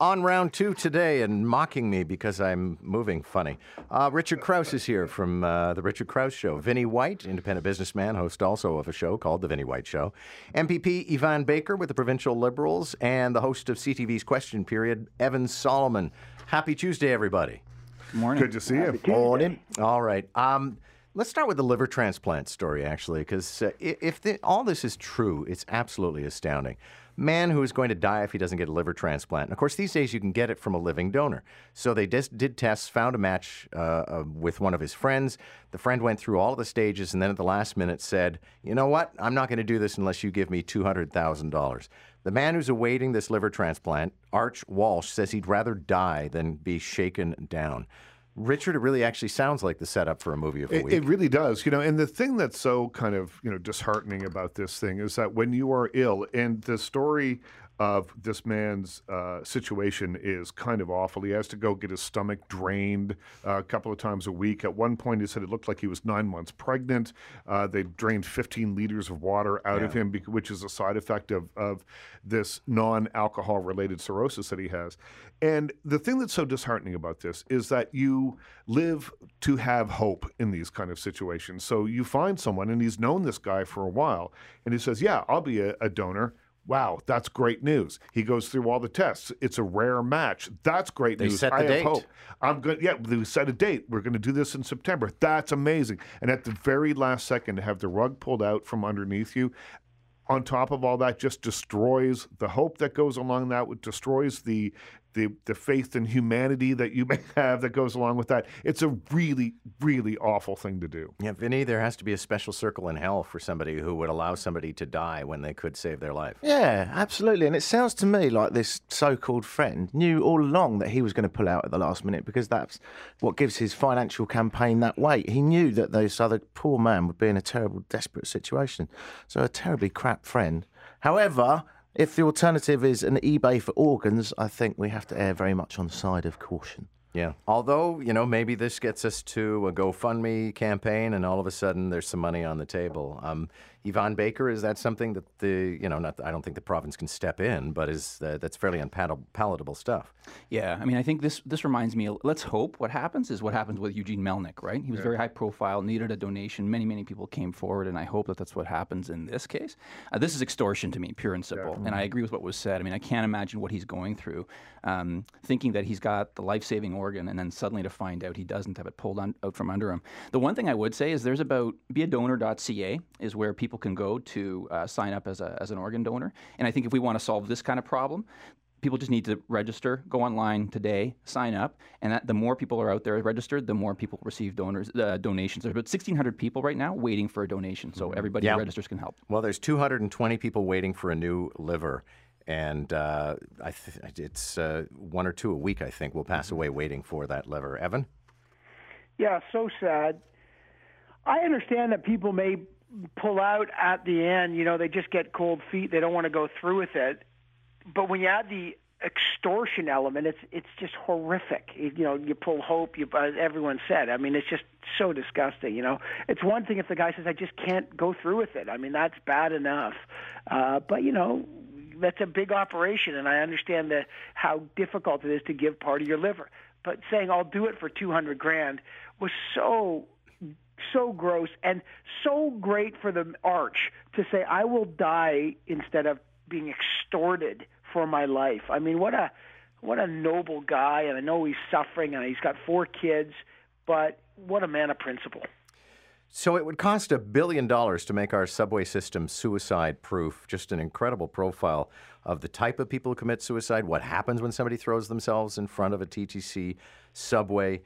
on round two today and mocking me because I'm moving funny. Uh, Richard Crouse is here from uh, The Richard Crouse Show. Vinnie White, independent businessman, host also of a show called The Vinnie White Show. MPP Yvan Baker with the Provincial Liberals and the host of CTV's Question Period, Evan Solomon. Happy Tuesday, everybody. Good morning. Good to see you. Morning. All right. Um, let's start with the liver transplant story, actually, because uh, if the, all this is true, it's absolutely astounding man who is going to die if he doesn't get a liver transplant. And of course, these days you can get it from a living donor. So they did tests, found a match uh, uh, with one of his friends. The friend went through all of the stages and then at the last minute said, You know what? I'm not going to do this unless you give me $200,000. The man who's awaiting this liver transplant, Arch Walsh, says he'd rather die than be shaken down. Richard, it really actually sounds like the setup for a movie of a it, week. It really does. You know, and the thing that's so kind of, you know, disheartening about this thing is that when you are ill, and the story of this man's uh, situation is kind of awful. He has to go get his stomach drained uh, a couple of times a week. At one point, he said it looked like he was nine months pregnant. Uh, they drained 15 liters of water out yeah. of him, which is a side effect of, of this non alcohol related cirrhosis that he has. And the thing that's so disheartening about this is that you live to have hope in these kind of situations. So you find someone, and he's known this guy for a while, and he says, Yeah, I'll be a, a donor Wow, that's great news. He goes through all the tests. It's a rare match. That's great they news. Set the I date. have hope. I'm good. Yeah, we set a date. We're going to do this in September. That's amazing. And at the very last second, to have the rug pulled out from underneath you, on top of all that, just destroys the hope that goes along that. Destroys the the the faith in humanity that you may have that goes along with that. It's a really, really awful thing to do. Yeah, Vinny, there has to be a special circle in hell for somebody who would allow somebody to die when they could save their life. Yeah, absolutely. And it sounds to me like this so-called friend knew all along that he was going to pull out at the last minute because that's what gives his financial campaign that weight. He knew that this other poor man would be in a terrible, desperate situation. So a terribly crap friend. However, if the alternative is an eBay for organs, I think we have to err very much on the side of caution. Yeah. Although, you know, maybe this gets us to a GoFundMe campaign and all of a sudden there's some money on the table. Um, Yvan Baker, is that something that the, you know, not, I don't think the province can step in, but is uh, that's fairly unpalatable stuff. Yeah. I mean, I think this this reminds me, let's hope what happens is what happens with Eugene Melnyk, right? He was yeah. very high profile, needed a donation. Many, many people came forward, and I hope that that's what happens in this case. Uh, this is extortion to me, pure and simple. Yeah. And I agree with what was said. I mean, I can't imagine what he's going through, um, thinking that he's got the life saving organ and then suddenly to find out he doesn't have it pulled on, out from under him. The one thing I would say is there's about beadonor.ca is where people can go to uh, sign up as, a, as an organ donor. And I think if we want to solve this kind of problem, people just need to register, go online today, sign up, and that, the more people are out there registered, the more people receive donors uh, donations. There's about 1,600 people right now waiting for a donation, so mm-hmm. everybody yeah. who registers can help. Well, there's 220 people waiting for a new liver and uh, I th- it's uh, one or two a week. I think will pass mm-hmm. away waiting for that liver. Evan. Yeah, so sad. I understand that people may pull out at the end. You know, they just get cold feet. They don't want to go through with it. But when you add the extortion element, it's it's just horrific. You, know, you pull hope. You, as everyone said, I mean, it's just so disgusting. You know, it's one thing if the guy says, "I just can't go through with it." I mean, that's bad enough. Uh, but you know, that's a big operation, and I understand the, how difficult it is to give part of your liver. But saying I'll do it for 200 grand was so so gross and so great for the arch to say I will die instead of being extorted for my life. I mean, what a what a noble guy, and I know he's suffering, and he's got four kids, but what a man of principle. So it would cost a billion dollars to make our subway system suicide proof. Just an incredible profile of the type of people who commit suicide, what happens when somebody throws themselves in front of a TTC subway.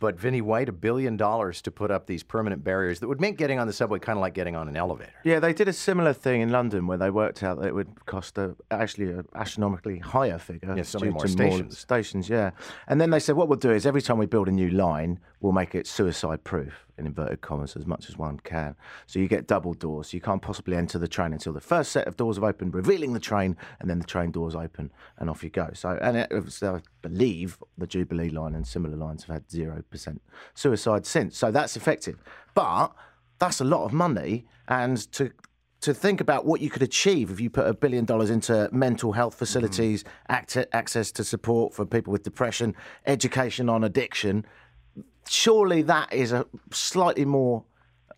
But Vinnie White, a billion dollars to put up these permanent barriers that would make getting on the subway kind of like getting on an elevator. Yeah, they did a similar thing in London where they worked out that it would cost a, actually an astronomically higher figure. Yeah, so many more stations. More stations, yeah. And then they said, what we'll do is every time we build a new line, we'll make it suicide proof in inverted commas as much as one can. So you get double doors. You can't possibly enter the train until the first set of doors have opened, revealing the train, and then the train doors open, and off you go. So, and it, I believe the Jubilee line and similar lines have had zero percent suicide since. So that's effective, but that's a lot of money, and to to think about what you could achieve if you put a billion dollars into mental health facilities, mm-hmm. acce- access to support for people with depression, education on addiction. Surely that is a slightly more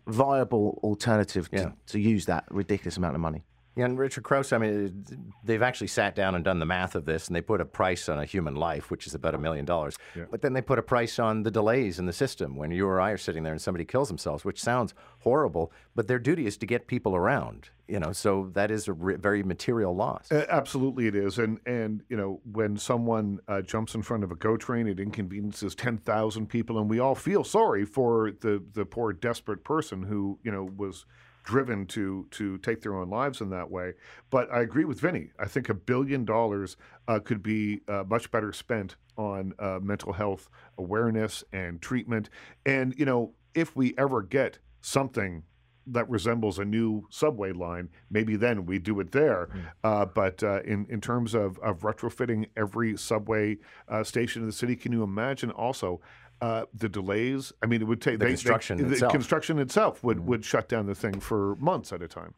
viable alternative to, Yeah. to use that ridiculous amount of money. Yeah, and Richard Crouse, I mean, they've actually sat down and done the math of this, and they put a price on a human life, which is about a million dollars. But then they put a price on the delays in the system when you or I are sitting there and somebody kills themselves, which sounds horrible, but their duty is to get people around. You know, so that is a very material loss. Uh, Absolutely, it is, and and you know when someone uh, jumps in front of a GO train, it inconveniences ten thousand people, and we all feel sorry for the the poor desperate person who you know was driven to to take their own lives in that way. But I agree with Vinny. I think a billion dollars uh, could be uh, much better spent on uh, mental health awareness and treatment. And you know, if we ever get something that resembles a new subway line, maybe then we do it there. Uh, but uh, in in terms of, of retrofitting every subway uh, station in the city, can you imagine also? Uh, the delays. I mean, it would take The construction the itself. construction itself would, would shut down the thing for months at a time.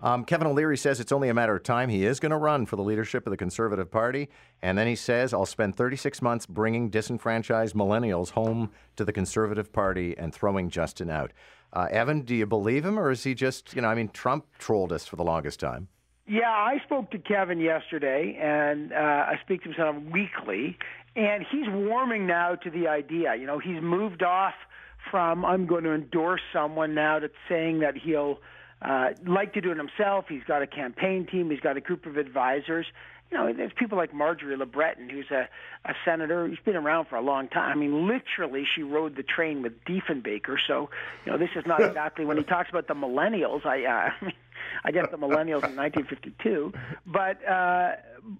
Um, Kevin O'Leary says it's only a matter of time. He is going to run for the leadership of the Conservative Party. And then he says, I'll spend 36 months bringing disenfranchised millennials home to the Conservative Party and throwing Justin out. Uh, Evan, do you believe him, or is he just, you know, I mean, Trump trolled us for the longest time. Yeah, I spoke to Kevin yesterday, and uh, I speak to him sort of weekly, and he's warming now to the idea. You know, he's moved off from I'm going to endorse someone now to saying that he'll uh, like to do it himself. He's got a campaign team. He's got a group of advisors. You know, there's people like Marjorie LeBreton, who's a, a senator who's been around for a long time. I mean, literally, she rode the train with Diefenbaker. So, you know, this is not exactly when he talks about the millennials. I, uh, I mean, I guess the millennials in 1952. But uh,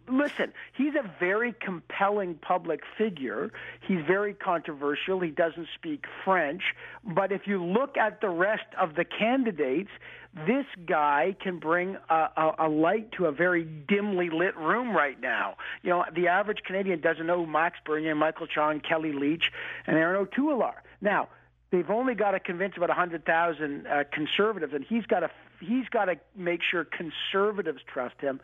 listen, he's a very compelling public figure. He's very controversial. He doesn't speak French. But if you look at the rest of the candidates, this guy can bring a, a, a light to a very dimly lit room right now. You know, the average Canadian doesn't know who Max Bernier, Michael Chong, Kellie Leitch, and Erin O'Toole are. Now, they've only got to convince about 100,000 uh, conservatives, and he's got to he's got to make sure conservatives trust him.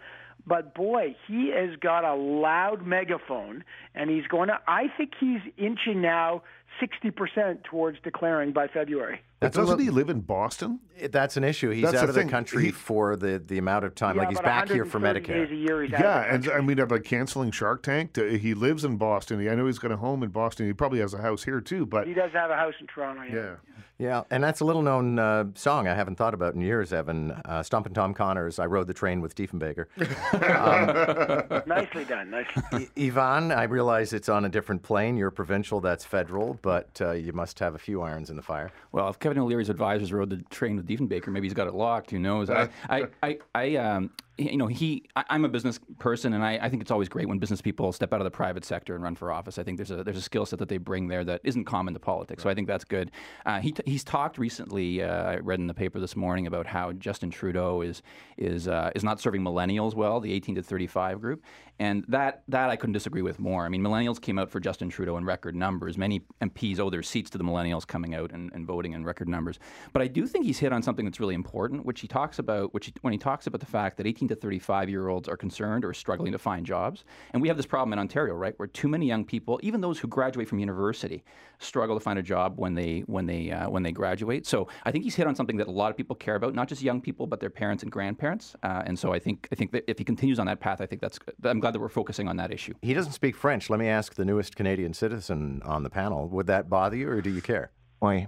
But boy, he has got a loud megaphone, and he's going to. I think he's inching now 60% towards declaring by February. But a doesn't li- he live in Boston? That's an issue. He's That's out the of the country He- for the, the amount of time. Yeah, like he's back here for 130 Medicare. Days a year he's out of Yeah, the and. I mean, about canceling Shark Tank. uh, He lives in Boston. I know he's got a home in Boston. He probably has a house here too. But he does have a house in Toronto. Yeah. yeah, Yeah, and that's a little known uh, song I haven't thought about in years, Evan. Uh, Stompin' Tom Connors, I Rode the Train with Diefenbaker. Nicely done. Nicely. I- Yvan, I realize it's on a different plane. You're provincial, that's federal, but uh, you must have a few irons in the fire. Well, if Kevin O'Leary's advisors rode the train with Diefenbaker, maybe he's got it locked. Who knows? I, I, I, I um, you know, he. I, I'm a business person, and I, I think it's always great when business people step out of the private sector and run for office. I think there's a there's a skill set that they bring there that isn't common to politics. So I think that's good. Uh, he t- he's talked recently. Uh, I read in the paper this morning about how Justin Trudeau is is uh, is not serving millennials well, the 18 to 35 group, and that that I couldn't disagree with more. I mean, millennials came out for Justin Trudeau in record numbers. Many MPs owe their seats to the millennials coming out and, and voting in record numbers. But I do think he's hit on something that's really important, which he talks about, which he, when he talks about the fact that 18 to 35 year olds are concerned or struggling to find jobs, and we have this problem in Ontario, right, where too many young people, even those who graduate from university, struggle to find a job when they when they uh, when they graduate. So I think he's hit on something that a lot of people care about, not just young people, but their parents and grandparents. Uh, and so I think I think that if he continues on that path, I think that's I'm glad that we're focusing on that issue. He doesn't speak French. Let me ask the newest Canadian citizen on the panel would that bother you, or do you care? Oi.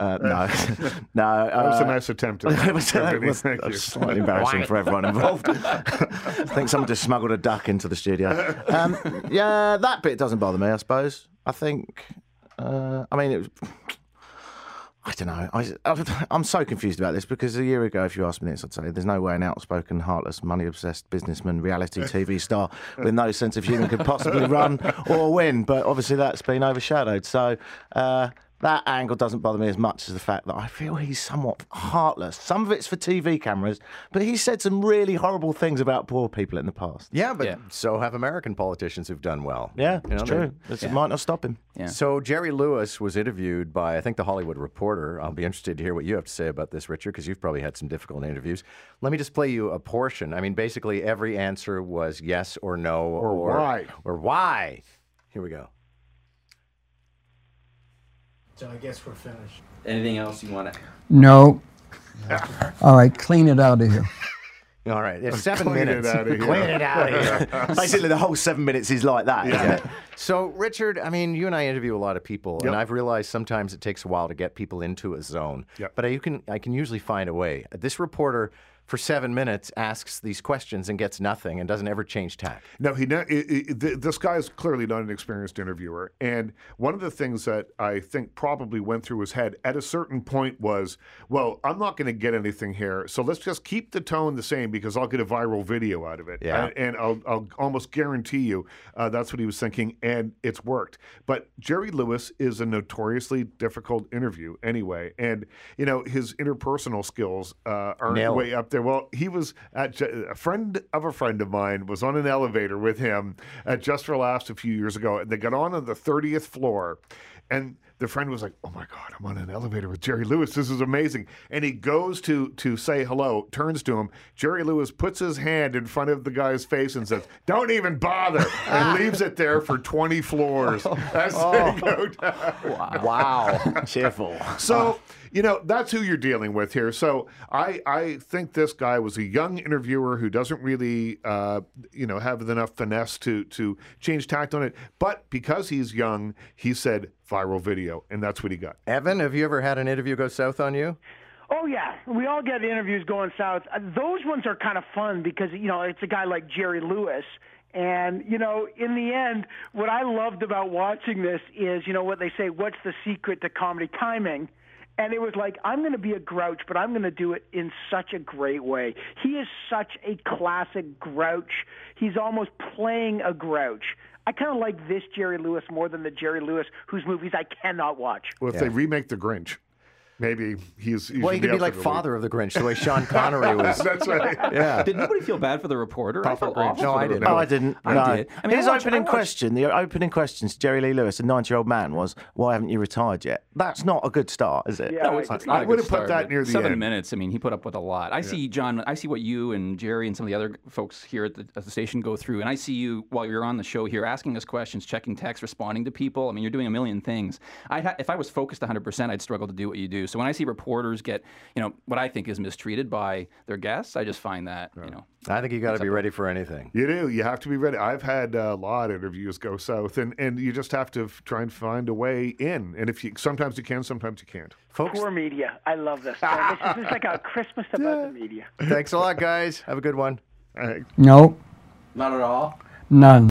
Uh, no, no. that was uh, a nice attempt. At it was, that, was- Thank it you. was slightly embarrassing for everyone involved. I think someone just smuggled a duck into the studio. Um, yeah, that bit doesn't bother me. I suppose. I think. Uh, I mean, it was. I don't know. I, I'm so confused about this because a year ago, if you asked me this, I'd say there's no way an outspoken, heartless, money obsessed businessman, reality TV star with no sense of humour could possibly run or win. But obviously, that's been overshadowed. So, uh, That angle doesn't bother me as much as the fact that I feel he's somewhat heartless. Some of it's for TV cameras, but he said some really horrible things about poor people in the past. Yeah, but Yeah. so have American politicians who've done well. Yeah, You know, it's they- true. This It might not stop him. Yeah. So Jerry Lewis was interviewed by I think the Hollywood Reporter. I'll be interested to hear what you have to say about this, Richard, because you've probably had some difficult interviews. Let me just play you a portion. I mean, basically every answer was yes or no or, why. or why. Here we go. So I guess we're finished. Anything else you want to? No. All right, clean it out of here. All right, it's seven Clean it minutes. outta. Clean it out of here. Basically, the whole seven minutes is like that. isn't it? So, Richard, I mean, you and I interview a lot of people, and I've realized sometimes it takes a while to get people into a zone. Yep. But I, you can, I can usually find a way. This reporter, for seven minutes, asks these questions and gets nothing, and doesn't ever change tack. No, he. ne- i- i- This guy is clearly not an experienced interviewer, and one of the things that I think probably went through his head at a certain point was, "Well, I'm not going to get anything here, so let's just keep the tone the same because I'll get a viral video out of it." Yeah. and, and I'll, I'll almost guarantee you uh, that's what he was thinking, and it's worked. But Jerry Lewis is a notoriously difficult interview anyway, and you know his interpersonal skills uh, aren't Nail it. way up there. Well, he was at a friend of a friend of mine was on an elevator with him at Just for Laughs a few years ago, and they got on on the thirtieth floor, and the friend was like, "Oh my God, I'm on an elevator with Jerry Lewis. This is amazing." And he goes to to say hello, turns to him. Jerry Lewis puts his hand in front of the guy's face and says, "Don't even bother," and leaves it there for twenty floors oh. as they go down. Wow. Cheerful. So, you know, that's who you're dealing with here. So I, I think this guy was a young interviewer who doesn't really, uh, you know, have enough finesse to, to change tact on it. But because he's young, he said viral video, and that's what he got. Evan, have you ever had an interview go south on you? Oh yeah, we all get interviews going south. Uh, those ones are kind of fun because you know it's a guy like Jerry Lewis, and you know in the end, what I loved about watching this is you know what they say, what's the secret to comedy timing? And it was like I'm going to be a grouch, but I'm going to do it in such a great way. He is such a classic grouch. He's almost playing a grouch. I kind of like this Jerry Lewis more than the Jerry Lewis whose movies I cannot watch. Well, if they remake The Grinch, maybe he's. Well, he could be up like for the father of the Grinch, the way Sean Connery was. That's right. Yeah. Did nobody feel bad for the reporter? I felt Grinch. awful No, for I the didn't. reporter. No, I didn't. I no. did. I mean, His I watched- opening I watched- question, the opening question to Jerry Lee Lewis, a 90 year old man, was, Why haven't you retired yet? That's not a good start, is it? Yeah, No, it's, it's not I a good would've put start, that near the seven end. minutes. I mean, he put up with a lot. I see John. I see what you and Jerry and some of the other folks here at the, at the station go through, and I see you while you're on the show here asking us questions, checking text, responding to people. I mean, you're doing a million things. I ha- if I was focused 100, percent I'd struggle to do what you do. So when I see reporters get, you know, what I think is mistreated by their guests, I just find that, you know, I think you got to be ready for anything. You do. You have to be ready. I've had a lot of interviews go south, and, and you just have to f- try and find a way in. And if you sometimes you can, sometimes you can't. Folks, Poor media. I love this. Man, this, is, this is like a Christmas about the media. thanks a lot, guys. Have a good one. Uh, No, Not at all. none.